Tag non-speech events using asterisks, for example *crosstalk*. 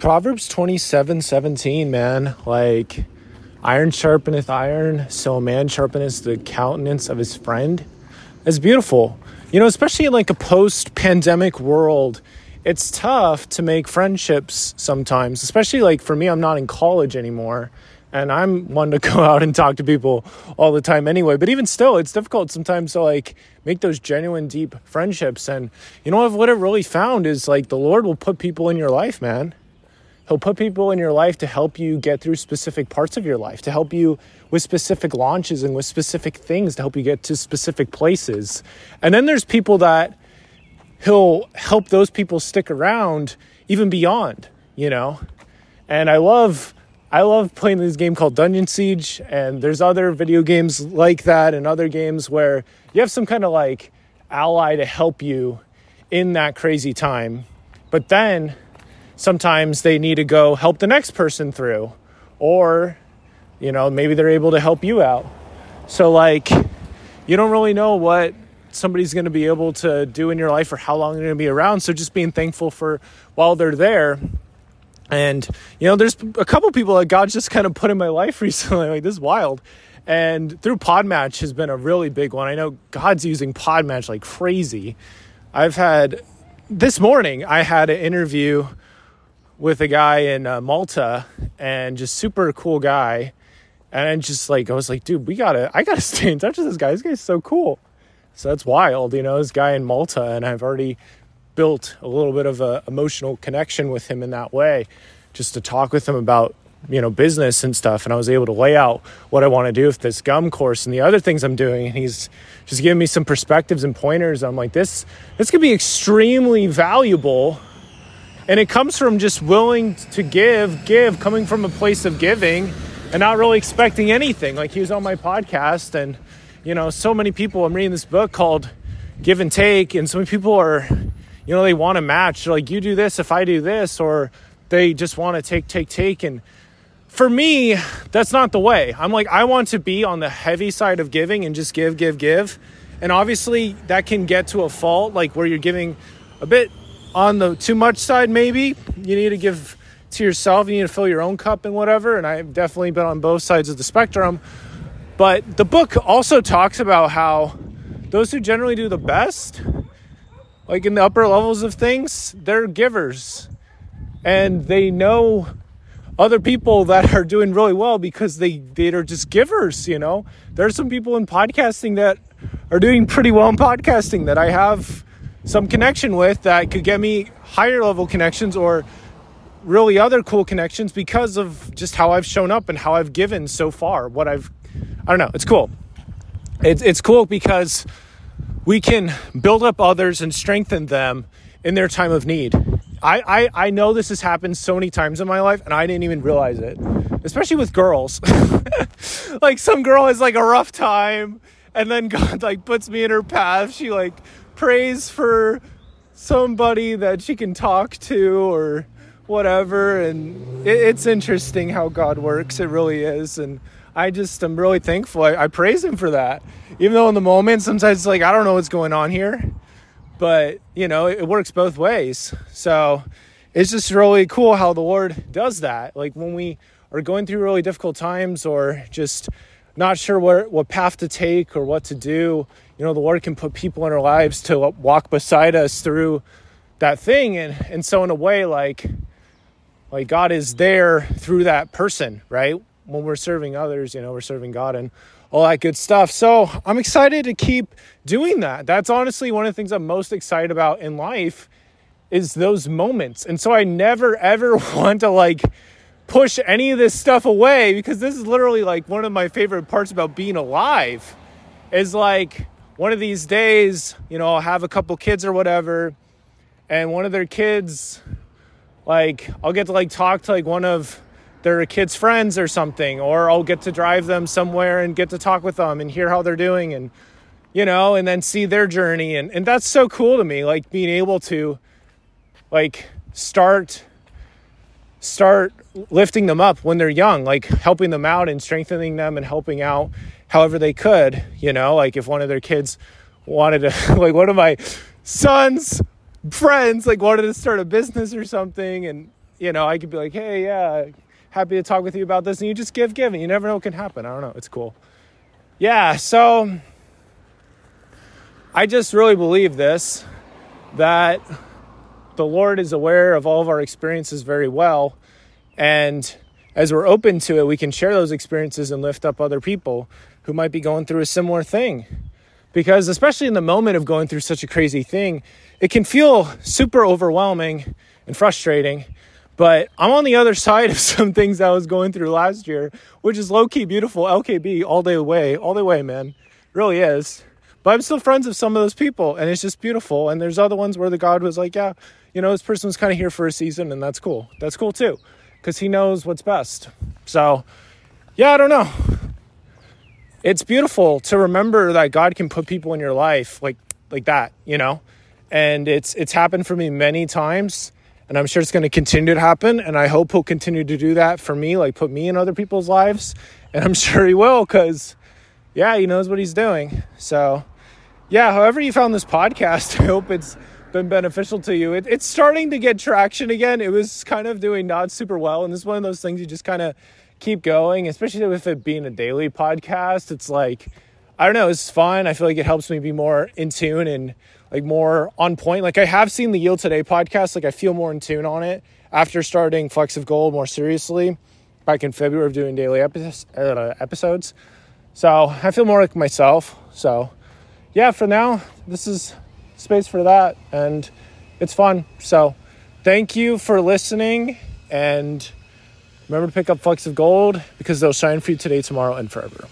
Proverbs 27 17, man. Like, iron sharpeneth iron, so a man sharpeneth the countenance of his friend. It's beautiful. You know, especially in like a post pandemic world, it's tough to make friendships sometimes, especially like for me, I'm not in college anymore. And I'm one to *laughs* go out and talk to people all the time anyway. But even still, it's difficult sometimes to like make those genuine, deep friendships. And you know what? I've really found is like the Lord will put people in your life, man He'll put people in your life to help you get through specific parts of your life, to help you with specific launches and with specific things, to help you get to specific places. And then there's people that he'll help those people stick around even beyond, you know? And I love I love playing this game called Dungeon Siege and there's other video games like that and other games where you have some kind of like ally to help you in that crazy time. But then sometimes they need to go help the next person through or you know maybe they're able to help you out. So like you don't really know what somebody's going to be able to do in your life or how long they're going to be around. So just being thankful for while they're there. And you know there's a couple people that god just kind of put in my life *laughs* recently like this is wild. And through podmatch has been a really big one. I know god's using podmatch like crazy. I've had this morning i had an interview with a guy in uh, Malta and just super cool guy. And I just like, I was like, dude, we gotta, I gotta *laughs* stay in touch with this guy. This guy's so cool. So that's wild, you know, this guy in Malta. And I've already built a little bit of a emotional connection with him in that way, just to talk with him about, you know, business and stuff. And I was able to lay out what I want to do with this gum course and the other things I'm doing. And he's just giving me some perspectives and pointers. I'm like, this, this could be extremely valuable and it comes from just willing to give, give, coming from a place of giving and not really expecting anything. Like he was on my podcast, and you know, so many people. I'm reading this book called Give and Take, and so many people are, you know, they want to match. They're like, you do this if I do this, or they just want to take, take, take. And for me, that's not the way. I'm like, I want to be on the heavy side of giving and just give, give, give. And obviously, that can get to a fault, like where you're giving a bit on the too much side, maybe you need to give to yourself. You need to fill your own cup and whatever. And I've definitely been on both sides of the spectrum. But the book also talks about how those who generally do the best, like in the upper levels of things, they're givers. And they know other people that are doing really well because they, they are just givers, you know? There's some people in podcasting that are doing pretty well in podcasting that I have some connection with that could get me higher level connections or really other cool connections because of just how I've shown up and how I've given so far. What I've, I don't know, it's cool. It's, it's cool because we can build up others and strengthen them in their time of need. I, I, I know this has happened so many times in my life and I didn't even realize it, especially with girls. *laughs* like some girl has like a rough time and then God like puts me in her path. She like prays for somebody that she can talk to or whatever. And it, it's interesting how God works. It really is. And I just am really thankful. I, I praise Him for that. Even though in the moment, sometimes it's like, I don't know what's going on here. But, you know, it, it works both ways. So it's just really cool how the Lord does that. Like when we are going through really difficult times or just not sure where, what path to take or what to do, you know, the Lord can put people in our lives to walk beside us through that thing. And, and so in a way, like, like God is there through that person, right? When we're serving others, you know, we're serving God and all that good stuff. So I'm excited to keep doing that. That's honestly one of the things I'm most excited about in life is those moments. And so I never ever *laughs* want to like push any of this stuff away because this is literally like one of my favorite parts about being alive is like one of these days, you know, I'll have a couple kids or whatever, and one of their kids, like, I'll get to like talk to like one of their kids' friends or something, or I'll get to drive them somewhere and get to talk with them and hear how they're doing and, you know, and then see their journey. And, and that's so cool to me, like being able to, like, start start lifting them up when they're young, like helping them out and strengthening them and helping out however they could, you know, like if one of their kids wanted to, *laughs* like one of my son's friends, like wanted to start a business or something. And, You know, I could be like, hey, yeah, happy to talk with you about this. And you just give, give, and you never know what can happen. I don't know. It's cool. Yeah, so I just really believe this that the Lord is aware of all of our experiences very well. And as we're open to it, we can share those experiences and lift up other people who might be going through a similar thing. Because, especially in the moment of going through such a crazy thing, it can feel super overwhelming and frustrating. But I'm on the other *laughs* side of some things I was going through last year, which is low key beautiful LKB all day away, all the way, man. It really is. But I'm still friends with some of those people, and it's just beautiful. And there's other ones where the God was like, yeah, you know, this person was kind of here for a season, and that's cool. That's cool too, because He knows what's best. So, yeah, I don't know. It's beautiful to remember that God can put people in your life like like that, you know, and it's it's happened for me many times, and I'm sure it's going to continue to happen. And I hope He'll continue to do that for me, like put me in other people's lives, and I'm *laughs* sure He will, because yeah, He knows what He's doing. So yeah, however you found this podcast, *laughs* I hope it's been beneficial to you. It, it's starting to get traction again. It was kind of doing not super well, and this is one of those things you just kind of keep going, especially with it being a daily podcast. It's like I don't know, it's fun. I feel like it helps me be more in tune and like more on point. Like I have seen the Yield Today podcast, like I feel more in tune on it after starting Flecks of Gold more seriously back in February of doing daily uh, episodes. So I feel more like myself. So yeah, for now, this is space for that. And it's fun. So thank you for listening. And remember to pick up Flecks of Gold because they'll shine for you today, tomorrow, and forever.